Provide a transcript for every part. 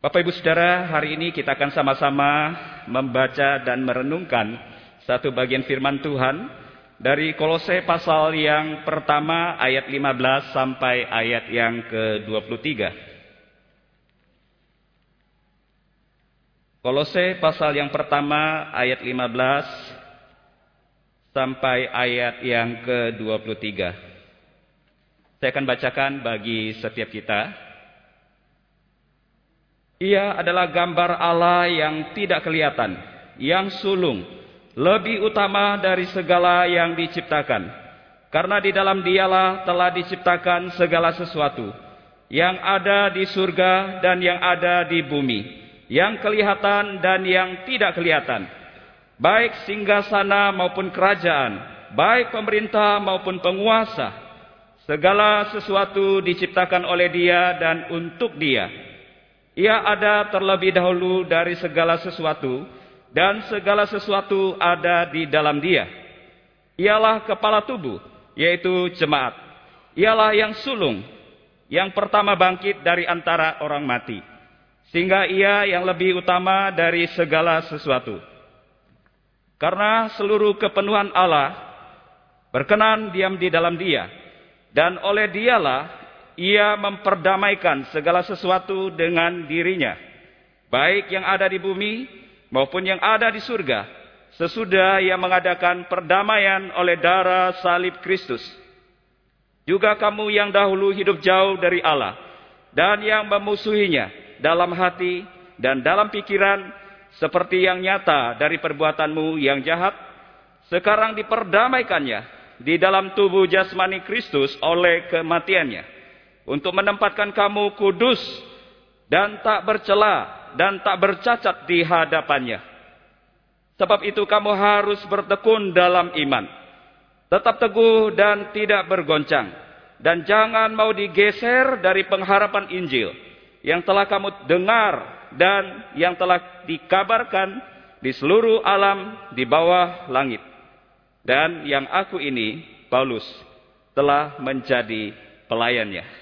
Bapak Ibu Saudara, hari ini kita akan sama-sama membaca dan merenungkan satu bagian firman Tuhan dari Kolose pasal yang pertama ayat 15 sampai ayat yang ke-23. Kolose pasal yang pertama ayat 15 sampai ayat yang ke-23. Saya akan bacakan bagi setiap kita. Ia adalah gambar Allah yang tidak kelihatan, yang sulung, lebih utama dari segala yang diciptakan. Karena di dalam dialah telah diciptakan segala sesuatu, yang ada di surga dan yang ada di bumi, yang kelihatan dan yang tidak kelihatan, baik singgasana maupun kerajaan, baik pemerintah maupun penguasa. Segala sesuatu diciptakan oleh dia dan untuk dia. Ia ada terlebih dahulu dari segala sesuatu dan segala sesuatu ada di dalam dia. Ialah kepala tubuh, yaitu jemaat. Ialah yang sulung, yang pertama bangkit dari antara orang mati. Sehingga ia yang lebih utama dari segala sesuatu. Karena seluruh kepenuhan Allah berkenan diam di dalam dia. Dan oleh dialah ia memperdamaikan segala sesuatu dengan dirinya, baik yang ada di bumi maupun yang ada di surga, sesudah ia mengadakan perdamaian oleh darah salib Kristus. Juga kamu yang dahulu hidup jauh dari Allah dan yang memusuhinya dalam hati dan dalam pikiran seperti yang nyata dari perbuatanmu yang jahat, sekarang diperdamaikannya di dalam tubuh jasmani Kristus oleh kematiannya untuk menempatkan kamu kudus dan tak bercela dan tak bercacat di hadapannya. Sebab itu kamu harus bertekun dalam iman. Tetap teguh dan tidak bergoncang. Dan jangan mau digeser dari pengharapan Injil yang telah kamu dengar dan yang telah dikabarkan di seluruh alam di bawah langit. Dan yang aku ini, Paulus, telah menjadi pelayannya.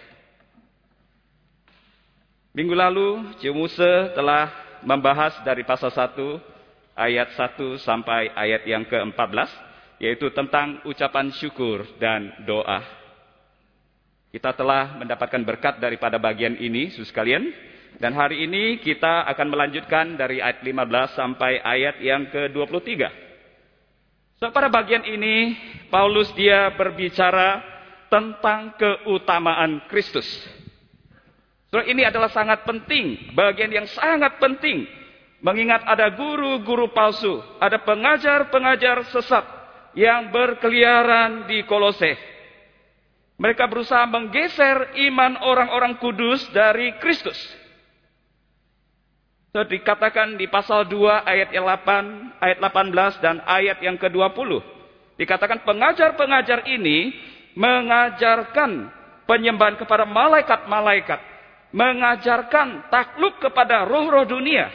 Minggu lalu Cimuse telah membahas dari pasal 1 ayat 1 sampai ayat yang ke-14 yaitu tentang ucapan syukur dan doa. Kita telah mendapatkan berkat daripada bagian ini, Sus sekalian. Dan hari ini kita akan melanjutkan dari ayat 15 sampai ayat yang ke-23. So, pada bagian ini, Paulus dia berbicara tentang keutamaan Kristus. Surah ini adalah sangat penting, bagian yang sangat penting. Mengingat ada guru-guru palsu, ada pengajar-pengajar sesat yang berkeliaran di Kolose. Mereka berusaha menggeser iman orang-orang kudus dari Kristus. So, dikatakan di pasal 2 ayat 8, ayat 18 dan ayat yang ke-20. Dikatakan pengajar-pengajar ini mengajarkan penyembahan kepada malaikat-malaikat mengajarkan takluk kepada roh-roh dunia.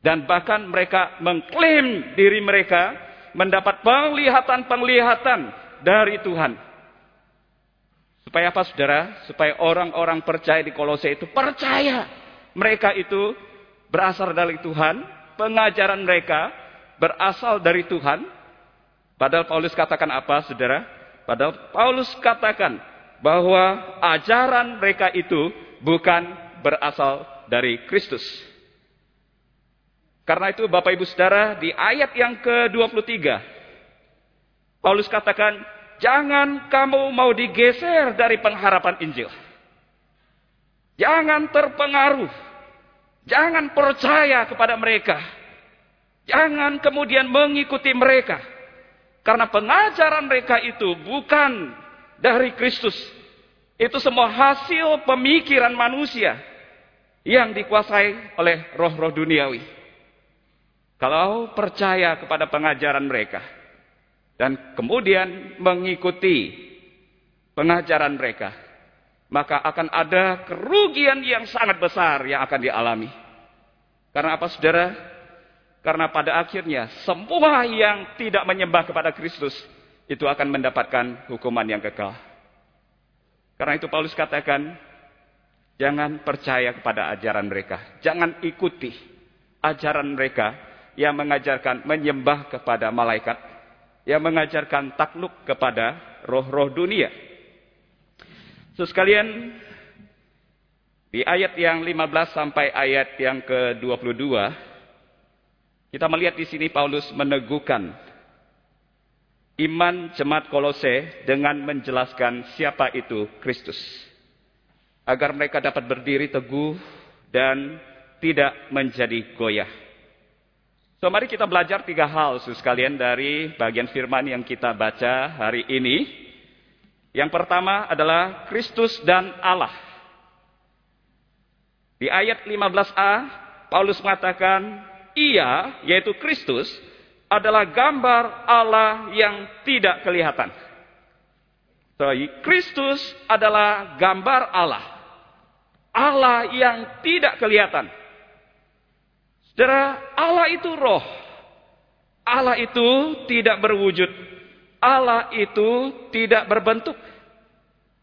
Dan bahkan mereka mengklaim diri mereka mendapat penglihatan-penglihatan dari Tuhan. Supaya apa saudara? Supaya orang-orang percaya di kolose itu percaya. Mereka itu berasal dari Tuhan. Pengajaran mereka berasal dari Tuhan. Padahal Paulus katakan apa saudara? Padahal Paulus katakan bahwa ajaran mereka itu bukan berasal dari Kristus. Karena itu Bapak Ibu Saudara di ayat yang ke-23 Paulus katakan jangan kamu mau digeser dari pengharapan Injil. Jangan terpengaruh. Jangan percaya kepada mereka. Jangan kemudian mengikuti mereka. Karena pengajaran mereka itu bukan dari Kristus, itu semua hasil pemikiran manusia yang dikuasai oleh roh-roh duniawi. Kalau percaya kepada pengajaran mereka dan kemudian mengikuti pengajaran mereka, maka akan ada kerugian yang sangat besar yang akan dialami. Karena apa saudara? Karena pada akhirnya semua yang tidak menyembah kepada Kristus itu akan mendapatkan hukuman yang kekal. Karena itu Paulus katakan, Jangan percaya kepada ajaran mereka. Jangan ikuti ajaran mereka yang mengajarkan menyembah kepada malaikat. Yang mengajarkan takluk kepada roh-roh dunia. So sekalian, di ayat yang 15 sampai ayat yang ke-22, kita melihat di sini Paulus meneguhkan iman jemaat Kolose dengan menjelaskan siapa itu Kristus. Agar mereka dapat berdiri teguh dan tidak menjadi goyah. So mari kita belajar tiga hal sekalian dari bagian firman yang kita baca hari ini. Yang pertama adalah Kristus dan Allah. Di ayat 15a, Paulus mengatakan, ia, yaitu Kristus, adalah gambar Allah yang tidak kelihatan. Kristus adalah gambar Allah. Allah yang tidak kelihatan. Saudara, Allah itu roh. Allah itu tidak berwujud. Allah itu tidak berbentuk.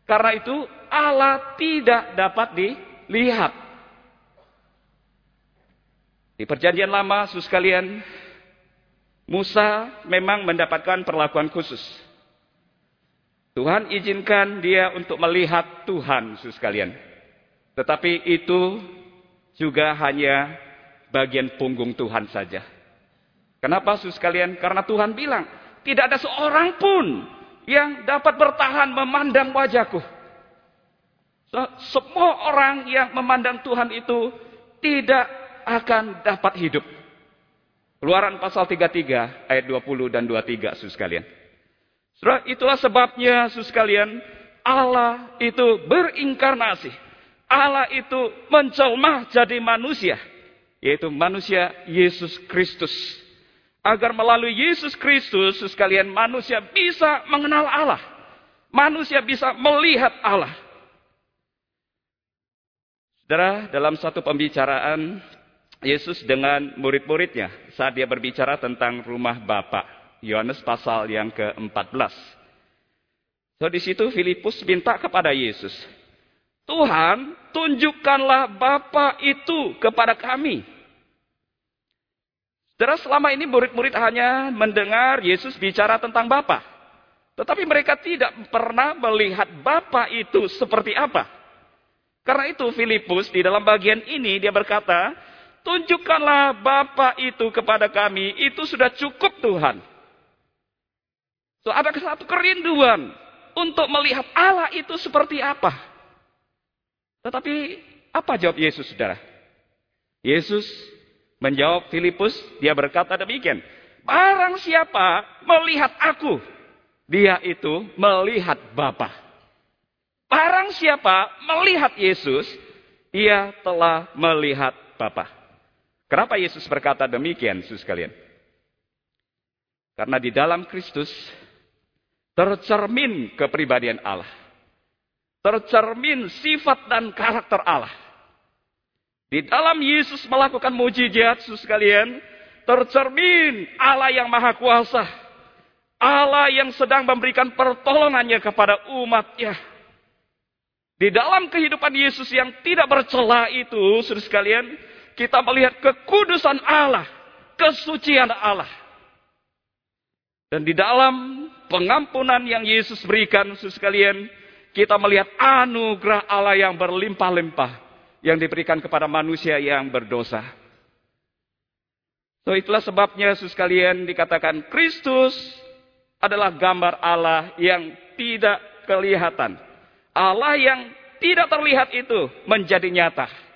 Karena itu Allah tidak dapat dilihat. Di perjanjian lama, sus kalian, Musa memang mendapatkan perlakuan khusus. Tuhan izinkan dia untuk melihat Tuhan, sus kalian. Tetapi itu juga hanya bagian punggung Tuhan saja. Kenapa, sus kalian? Karena Tuhan bilang, tidak ada seorang pun yang dapat bertahan memandang wajahku. Semua orang yang memandang Tuhan itu tidak akan dapat hidup. Keluaran pasal 33 ayat 20 dan 23 sus kalian. Saudara, itulah sebabnya sus kalian Allah itu berinkarnasi. Allah itu menjelma jadi manusia. Yaitu manusia Yesus Kristus. Agar melalui Yesus Kristus, sus kalian manusia bisa mengenal Allah. Manusia bisa melihat Allah. Saudara, dalam satu pembicaraan Yesus dengan murid-muridnya saat dia berbicara tentang rumah Bapa. Yohanes pasal yang ke-14. So di situ Filipus minta kepada Yesus, "Tuhan, tunjukkanlah Bapa itu kepada kami." Saudara, selama ini murid-murid hanya mendengar Yesus bicara tentang Bapa. Tetapi mereka tidak pernah melihat Bapa itu seperti apa. Karena itu Filipus di dalam bagian ini dia berkata, Tunjukkanlah Bapa itu kepada kami, itu sudah cukup Tuhan. So, ada satu kerinduan untuk melihat Allah itu seperti apa. Tetapi apa jawab Yesus, saudara? Yesus menjawab Filipus, dia berkata demikian. Barang siapa melihat aku, dia itu melihat Bapa. Barang siapa melihat Yesus, ia telah melihat Bapa. Kenapa Yesus berkata demikian, Yesus kalian? Karena di dalam Kristus tercermin kepribadian Allah. Tercermin sifat dan karakter Allah. Di dalam Yesus melakukan mujizat, Yesus kalian, tercermin Allah yang maha kuasa. Allah yang sedang memberikan pertolongannya kepada umatnya. Di dalam kehidupan Yesus yang tidak bercela itu, saudara sekalian, kita melihat kekudusan Allah, kesucian Allah. Dan di dalam pengampunan yang Yesus berikan, sekalian, kita melihat anugerah Allah yang berlimpah-limpah yang diberikan kepada manusia yang berdosa. So itulah sebabnya Yesus sekalian dikatakan Kristus adalah gambar Allah yang tidak kelihatan. Allah yang tidak terlihat itu menjadi nyata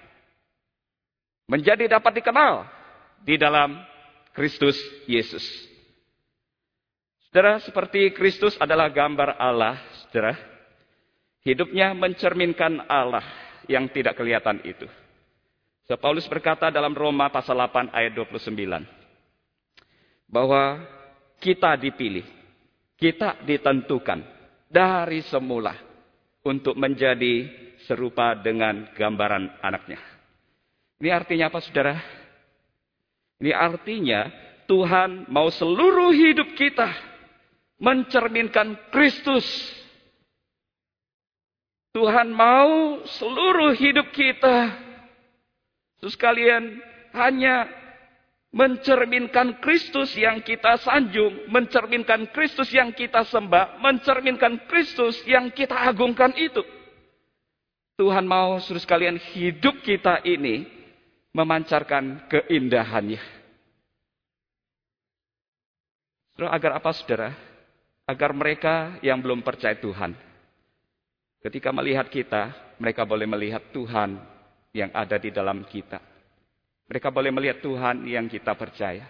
menjadi dapat dikenal di dalam Kristus Yesus. Saudara, seperti Kristus adalah gambar Allah, saudara, hidupnya mencerminkan Allah yang tidak kelihatan itu. So, Paulus berkata dalam Roma pasal 8 ayat 29 bahwa kita dipilih, kita ditentukan dari semula untuk menjadi serupa dengan gambaran anaknya. Ini artinya apa saudara? Ini artinya Tuhan mau seluruh hidup kita mencerminkan Kristus. Tuhan mau seluruh hidup kita. Terus kalian hanya mencerminkan Kristus yang kita sanjung, mencerminkan Kristus yang kita sembah, mencerminkan Kristus yang kita agungkan itu. Tuhan mau suruh sekalian hidup kita ini memancarkan keindahannya. Saudara, agar apa saudara? Agar mereka yang belum percaya Tuhan Ketika melihat kita, mereka boleh melihat Tuhan yang ada di dalam kita. Mereka boleh melihat Tuhan yang kita percaya.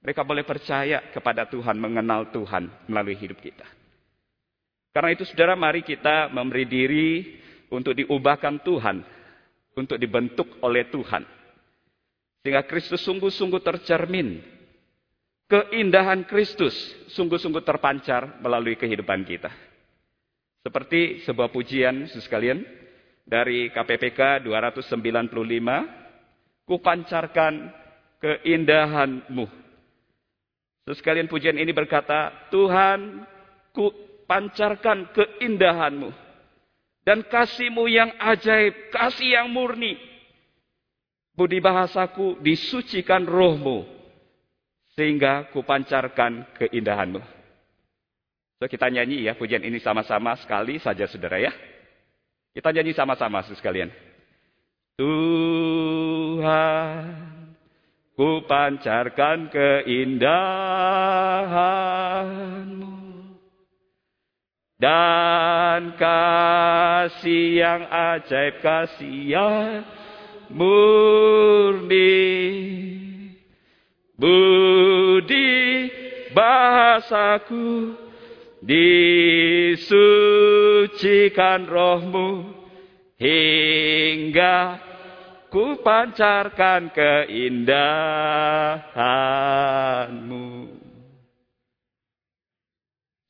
Mereka boleh percaya kepada Tuhan, mengenal Tuhan melalui hidup kita. Karena itu saudara mari kita memberi diri untuk diubahkan Tuhan. Untuk dibentuk oleh Tuhan. Sehingga Kristus sungguh-sungguh tercermin. Keindahan Kristus sungguh-sungguh terpancar melalui kehidupan kita. Seperti sebuah pujian sekalian dari KPPK 295, kupancarkan keindahanmu. Sekalian pujian ini berkata, Tuhan ku pancarkan keindahanmu. Dan kasihmu yang ajaib, kasih yang murni. Budi bahasaku disucikan rohmu. Sehingga kupancarkan keindahanmu. So, kita nyanyi ya pujian ini sama-sama sekali saja saudara ya. Kita nyanyi sama-sama sekalian. Tuhan, ku pancarkan keindahanmu. Dan kasih yang ajaib, kasih yang murni. Budi bahasaku disucikan rohmu hingga ku pancarkan keindahanmu.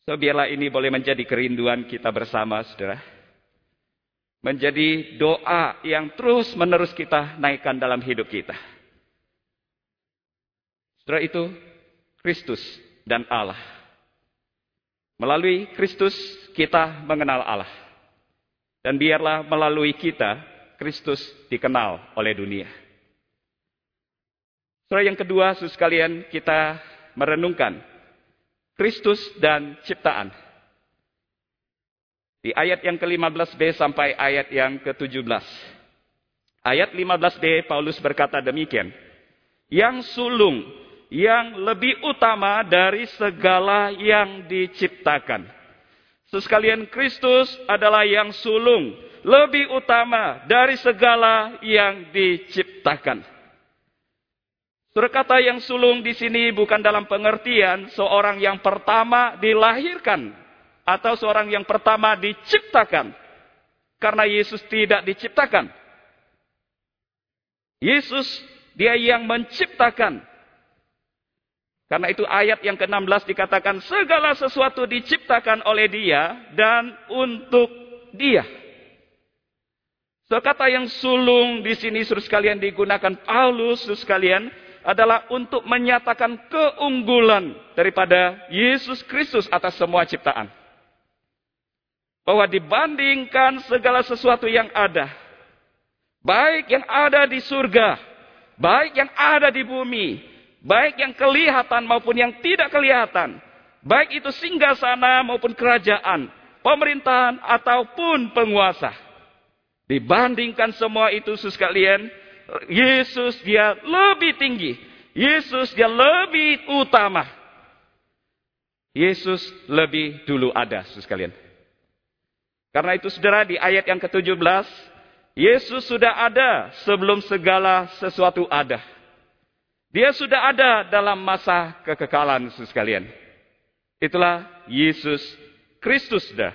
So, biarlah ini boleh menjadi kerinduan kita bersama, saudara. Menjadi doa yang terus menerus kita naikkan dalam hidup kita. Saudara itu, Kristus dan Allah Melalui Kristus kita mengenal Allah. Dan biarlah melalui kita Kristus dikenal oleh dunia. Surah yang kedua, sus kalian kita merenungkan Kristus dan ciptaan. Di ayat yang ke-15b sampai ayat yang ke-17. Ayat 15b Paulus berkata demikian. Yang sulung yang lebih utama dari segala yang diciptakan. Sekalian Kristus adalah yang sulung, lebih utama dari segala yang diciptakan. Surah kata yang sulung di sini bukan dalam pengertian seorang yang pertama dilahirkan atau seorang yang pertama diciptakan. Karena Yesus tidak diciptakan. Yesus dia yang menciptakan karena itu ayat yang ke-16 dikatakan segala sesuatu diciptakan oleh dia dan untuk dia. So, kata yang sulung di sini suruh sekalian digunakan Paulus suruh sekalian adalah untuk menyatakan keunggulan daripada Yesus Kristus atas semua ciptaan. Bahwa dibandingkan segala sesuatu yang ada, baik yang ada di surga, baik yang ada di bumi, Baik yang kelihatan maupun yang tidak kelihatan. Baik itu singgah sana maupun kerajaan. Pemerintahan ataupun penguasa. Dibandingkan semua itu sekalian. Yesus dia lebih tinggi. Yesus dia lebih utama. Yesus lebih dulu ada sekalian. Karena itu saudara di ayat yang ke-17. Yesus sudah ada sebelum segala sesuatu ada. Dia sudah ada dalam masa kekekalan sekalian. Itulah Yesus Kristus dah.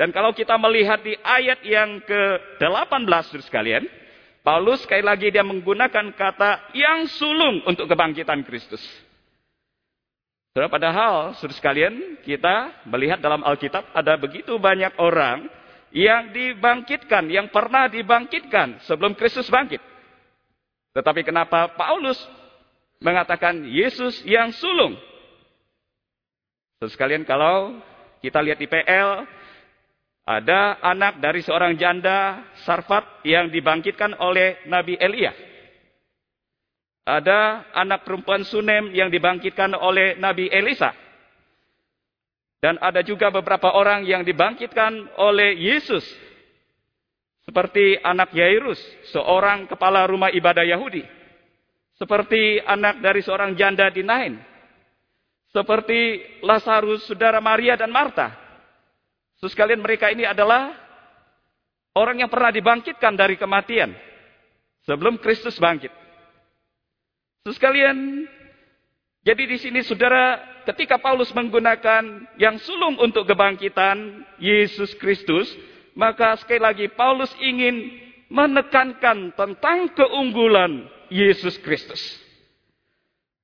Dan kalau kita melihat di ayat yang ke-18 sekalian, Paulus sekali lagi dia menggunakan kata yang sulung untuk kebangkitan Kristus. Saudara, padahal saudara sekalian, kita melihat dalam Alkitab ada begitu banyak orang yang dibangkitkan, yang pernah dibangkitkan sebelum Kristus bangkit. Tetapi kenapa Paulus mengatakan Yesus yang sulung. Terus sekalian kalau kita lihat di PL, Ada anak dari seorang janda Sarfat yang dibangkitkan oleh Nabi Elia. Ada anak perempuan Sunem yang dibangkitkan oleh Nabi Elisa. Dan ada juga beberapa orang yang dibangkitkan oleh Yesus. Seperti anak Yairus, seorang kepala rumah ibadah Yahudi. Seperti anak dari seorang janda di Nain. Seperti Lazarus, saudara Maria dan Marta. Terus kalian mereka ini adalah orang yang pernah dibangkitkan dari kematian. Sebelum Kristus bangkit. Terus kalian, jadi di sini saudara, ketika Paulus menggunakan yang sulung untuk kebangkitan Yesus Kristus, maka sekali lagi Paulus ingin menekankan tentang keunggulan Yesus Kristus.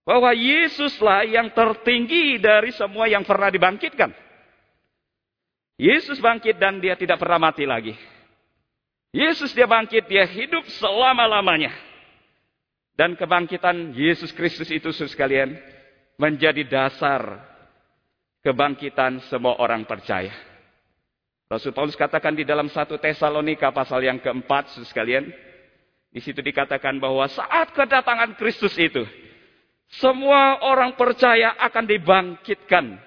Bahwa Yesuslah yang tertinggi dari semua yang pernah dibangkitkan. Yesus bangkit dan dia tidak pernah mati lagi. Yesus dia bangkit, dia hidup selama-lamanya. Dan kebangkitan Yesus Kristus itu sekalian menjadi dasar kebangkitan semua orang percaya. Rasul Paulus katakan di dalam satu Tesalonika pasal yang keempat sekalian. Di situ dikatakan bahwa saat kedatangan Kristus itu. Semua orang percaya akan dibangkitkan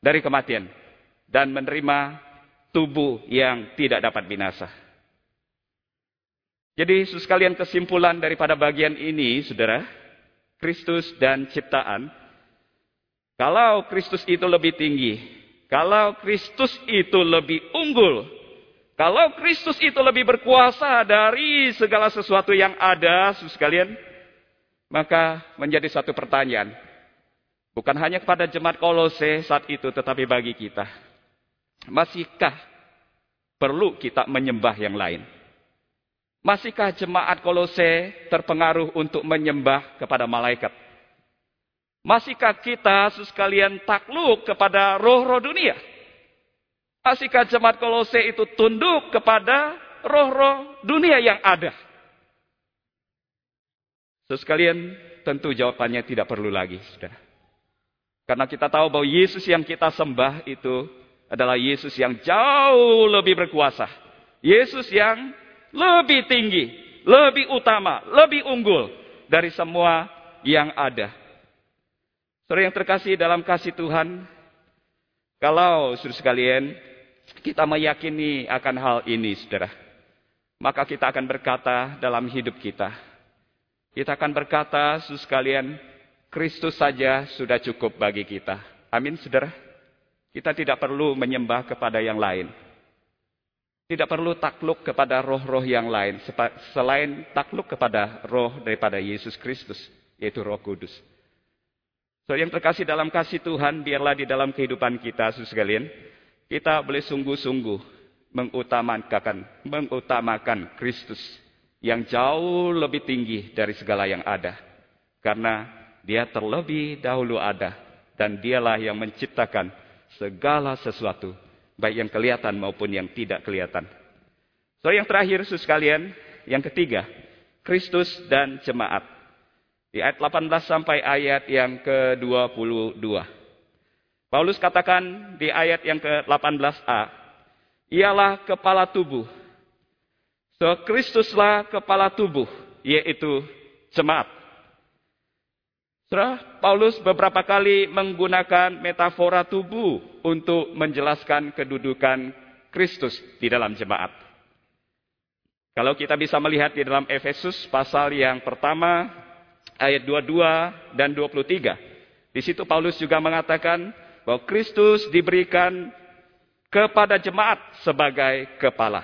dari kematian dan menerima tubuh yang tidak dapat binasa. Jadi sekalian kesimpulan daripada bagian ini, saudara, Kristus dan ciptaan, kalau Kristus itu lebih tinggi, kalau Kristus itu lebih unggul, kalau Kristus itu lebih berkuasa dari segala sesuatu yang ada, sekalian, maka menjadi satu pertanyaan. Bukan hanya kepada jemaat kolose saat itu, tetapi bagi kita. Masihkah perlu kita menyembah yang lain? Masihkah jemaat Kolose terpengaruh untuk menyembah kepada malaikat? Masihkah kita sekalian takluk kepada roh-roh dunia? Masihkah jemaat Kolose itu tunduk kepada roh-roh dunia yang ada? Sekalian tentu jawabannya tidak perlu lagi, saudara. Karena kita tahu bahwa Yesus yang kita sembah itu adalah Yesus yang jauh lebih berkuasa. Yesus yang lebih tinggi, lebih utama, lebih unggul dari semua yang ada. Saudara yang terkasih dalam kasih Tuhan, kalau saudara sekalian kita meyakini akan hal ini, saudara, maka kita akan berkata dalam hidup kita. Kita akan berkata, saudara sekalian, Kristus saja sudah cukup bagi kita. Amin, saudara. Kita tidak perlu menyembah kepada yang lain. Tidak perlu takluk kepada roh-roh yang lain. Selain takluk kepada roh daripada Yesus Kristus. Yaitu roh kudus. So yang terkasih dalam kasih Tuhan. Biarlah di dalam kehidupan kita sekalian. Kita boleh sungguh-sungguh mengutamakan, mengutamakan Kristus. Yang jauh lebih tinggi dari segala yang ada. Karena dia terlebih dahulu ada. Dan dialah yang menciptakan segala sesuatu, baik yang kelihatan maupun yang tidak kelihatan. So yang terakhir, sus sekalian, yang ketiga, Kristus dan jemaat. Di ayat 18 sampai ayat yang ke-22. Paulus katakan di ayat yang ke-18a, ialah kepala tubuh. So Kristuslah kepala tubuh, yaitu jemaat. Saudara, Paulus beberapa kali menggunakan metafora tubuh untuk menjelaskan kedudukan Kristus di dalam jemaat. Kalau kita bisa melihat di dalam Efesus pasal yang pertama ayat 22 dan 23. Di situ Paulus juga mengatakan bahwa Kristus diberikan kepada jemaat sebagai kepala.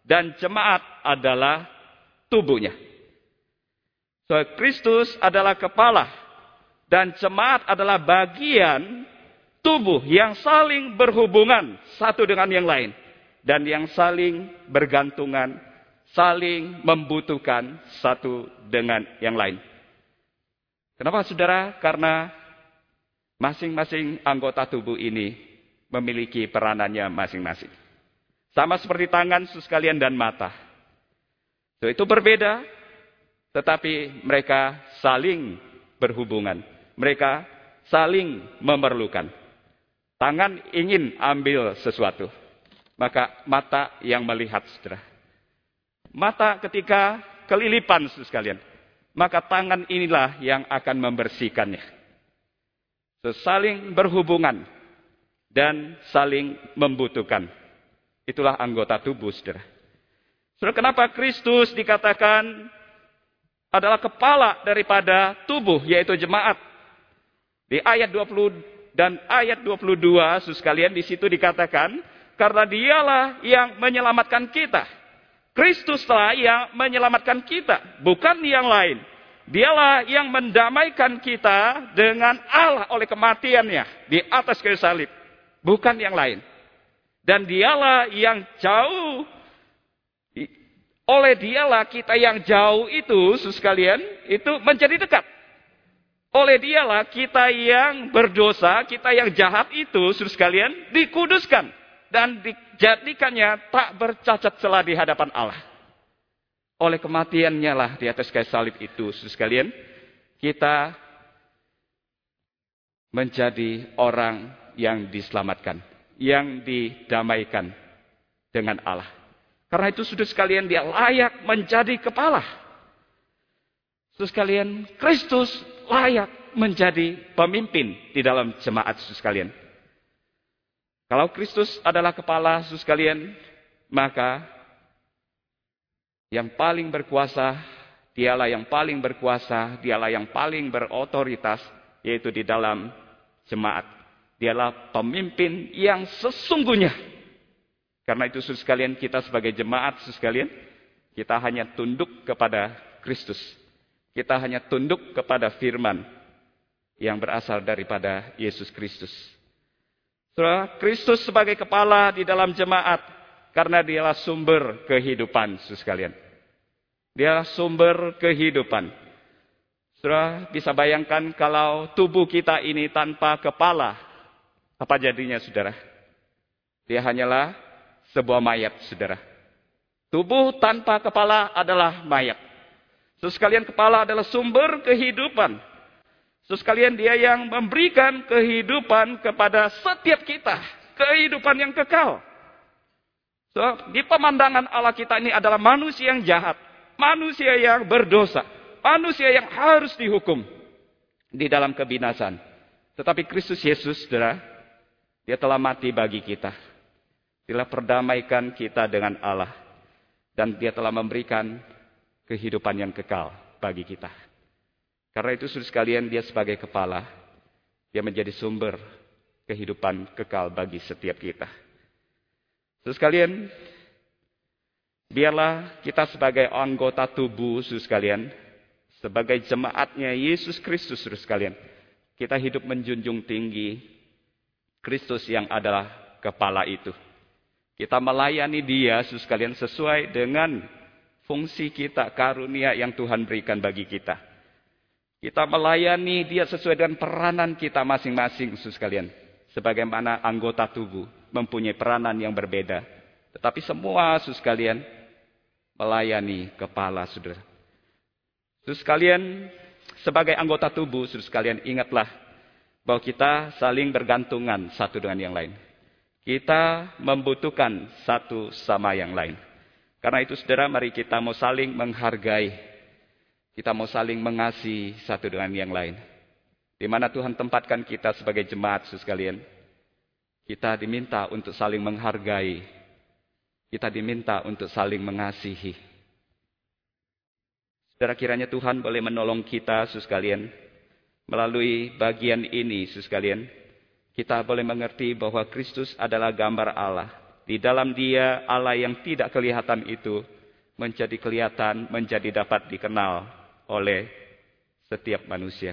Dan jemaat adalah tubuhnya. So, Kristus adalah kepala dan jemaat adalah bagian tubuh yang saling berhubungan satu dengan yang lain. Dan yang saling bergantungan, saling membutuhkan satu dengan yang lain. Kenapa saudara? Karena masing-masing anggota tubuh ini memiliki peranannya masing-masing. Sama seperti tangan sekalian dan mata. So, itu berbeda, tetapi mereka saling berhubungan mereka saling memerlukan. Tangan ingin ambil sesuatu. maka mata yang melihat, saudara. Mata ketika kelilipan, sekalian, maka tangan inilah yang akan membersihkannya. Saling berhubungan dan saling membutuhkan. Itulah anggota tubuh, saudara. Saudara, kenapa Kristus dikatakan adalah kepala daripada tubuh, yaitu jemaat? Di ayat 20 dan ayat 22, saudara sekalian, di situ dikatakan, karena dialah yang menyelamatkan kita. Kristuslah yang menyelamatkan kita, bukan yang lain. Dialah yang mendamaikan kita dengan Allah oleh kematiannya di atas kayu salib, bukan yang lain. Dan dialah yang jauh oleh dialah kita yang jauh itu, sekalian, itu menjadi dekat. Oleh dialah kita yang berdosa, kita yang jahat itu, sekalian, dikuduskan dan dijadikannya tak bercacat celah di hadapan Allah. Oleh kematiannya lah di atas kayu salib itu, sekalian, kita menjadi orang yang diselamatkan, yang didamaikan dengan Allah. Karena itu sudah sekalian dia layak menjadi kepala. Sudah sekalian, Kristus layak menjadi pemimpin di dalam jemaat sudah sekalian. Kalau Kristus adalah kepala, saudara sekalian, maka yang paling berkuasa, dialah yang paling berkuasa, dialah yang paling berotoritas, yaitu di dalam jemaat. Dialah pemimpin yang sesungguhnya. Karena itu, saudara sekalian, kita sebagai jemaat, saudara sekalian, kita hanya tunduk kepada Kristus. Kita hanya tunduk kepada firman yang berasal daripada Yesus Kristus. Saudara, Kristus sebagai kepala di dalam jemaat karena dialah sumber kehidupan, saudara sekalian. Dialah sumber kehidupan. Saudara, bisa bayangkan kalau tubuh kita ini tanpa kepala, apa jadinya, saudara? Dia hanyalah sebuah mayat, saudara. Tubuh tanpa kepala adalah mayat. Saudara sekalian, kepala adalah sumber kehidupan. Sekalian dia yang memberikan kehidupan kepada setiap kita. Kehidupan yang kekal. So, di pemandangan Allah kita ini adalah manusia yang jahat. Manusia yang berdosa. Manusia yang harus dihukum. Di dalam kebinasan. Tetapi Kristus Yesus, saudara, dia telah mati bagi kita. Dia telah perdamaikan kita dengan Allah. Dan dia telah memberikan kehidupan yang kekal bagi kita. Karena itu sudah sekalian dia sebagai kepala. Dia menjadi sumber kehidupan kekal bagi setiap kita. Terus sekalian, biarlah kita sebagai anggota tubuh, sudah sekalian, sebagai jemaatnya Yesus Kristus, sudah sekalian, kita hidup menjunjung tinggi Kristus yang adalah kepala itu. Kita melayani dia, sudah sekalian, sesuai dengan fungsi kita, karunia yang Tuhan berikan bagi kita. Kita melayani dia sesuai dengan peranan kita masing-masing, sus sekalian. Sebagaimana anggota tubuh mempunyai peranan yang berbeda. Tetapi semua sus sekalian melayani kepala, saudara. Sus sekalian, sebagai anggota tubuh, sus sekalian ingatlah bahwa kita saling bergantungan satu dengan yang lain. Kita membutuhkan satu sama yang lain. Karena itu saudara, mari kita mau saling menghargai kita mau saling mengasihi satu dengan yang lain. Di mana Tuhan tempatkan kita sebagai jemaat sekalian. Kita diminta untuk saling menghargai. Kita diminta untuk saling mengasihi. Saudara kiranya Tuhan boleh menolong kita sekalian. Melalui bagian ini sekalian. Kita boleh mengerti bahwa Kristus adalah gambar Allah. Di dalam dia Allah yang tidak kelihatan itu menjadi kelihatan, menjadi dapat dikenal oleh setiap manusia.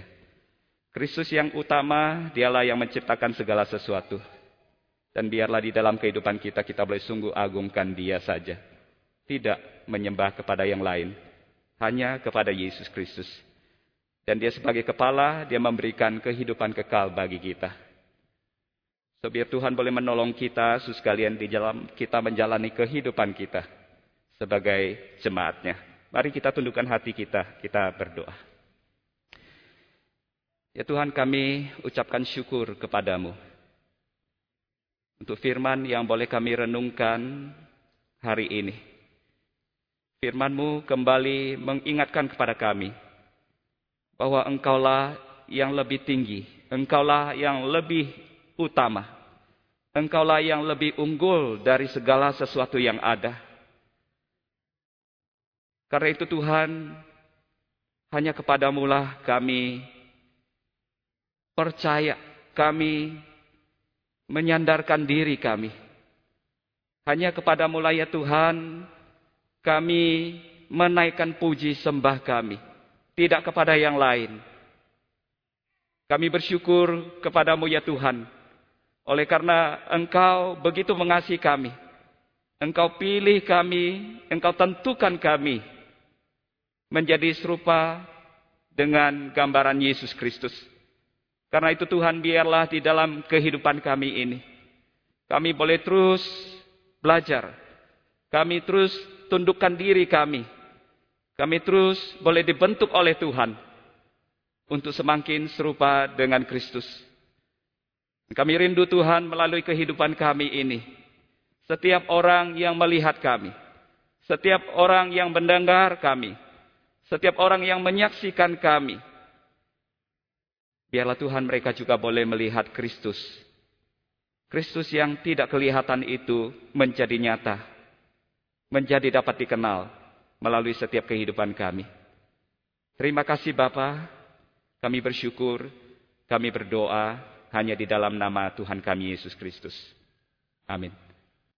Kristus yang utama, dialah yang menciptakan segala sesuatu. Dan biarlah di dalam kehidupan kita, kita boleh sungguh agungkan dia saja. Tidak menyembah kepada yang lain. Hanya kepada Yesus Kristus. Dan dia sebagai kepala, dia memberikan kehidupan kekal bagi kita. So, biar Tuhan boleh menolong kita, sekalian di dalam kita menjalani kehidupan kita sebagai jemaatnya. Mari kita tundukkan hati kita, kita berdoa. Ya Tuhan kami ucapkan syukur kepadamu. untuk firman yang boleh kami renungkan hari ini. Firman-Mu kembali mengingatkan kepada kami bahwa Engkaulah yang lebih tinggi, Engkaulah yang lebih utama, Engkaulah yang lebih unggul dari segala sesuatu yang ada. Karena itu Tuhan, hanya kepadamulah kami percaya, kami menyandarkan diri kami. Hanya kepadamu lah ya Tuhan, kami menaikkan puji sembah kami. Tidak kepada yang lain. Kami bersyukur kepadamu ya Tuhan. Oleh karena engkau begitu mengasihi kami. Engkau pilih kami, engkau tentukan kami. Menjadi serupa dengan gambaran Yesus Kristus. Karena itu Tuhan biarlah di dalam kehidupan kami ini. Kami boleh terus belajar. Kami terus tundukkan diri kami. Kami terus boleh dibentuk oleh Tuhan. Untuk semakin serupa dengan Kristus. Kami rindu Tuhan melalui kehidupan kami ini. Setiap orang yang melihat kami. Setiap orang yang mendengar kami. Setiap orang yang menyaksikan kami Biarlah Tuhan mereka juga boleh melihat Kristus. Kristus yang tidak kelihatan itu menjadi nyata. Menjadi dapat dikenal melalui setiap kehidupan kami. Terima kasih Bapa. Kami bersyukur, kami berdoa hanya di dalam nama Tuhan kami Yesus Kristus. Amin.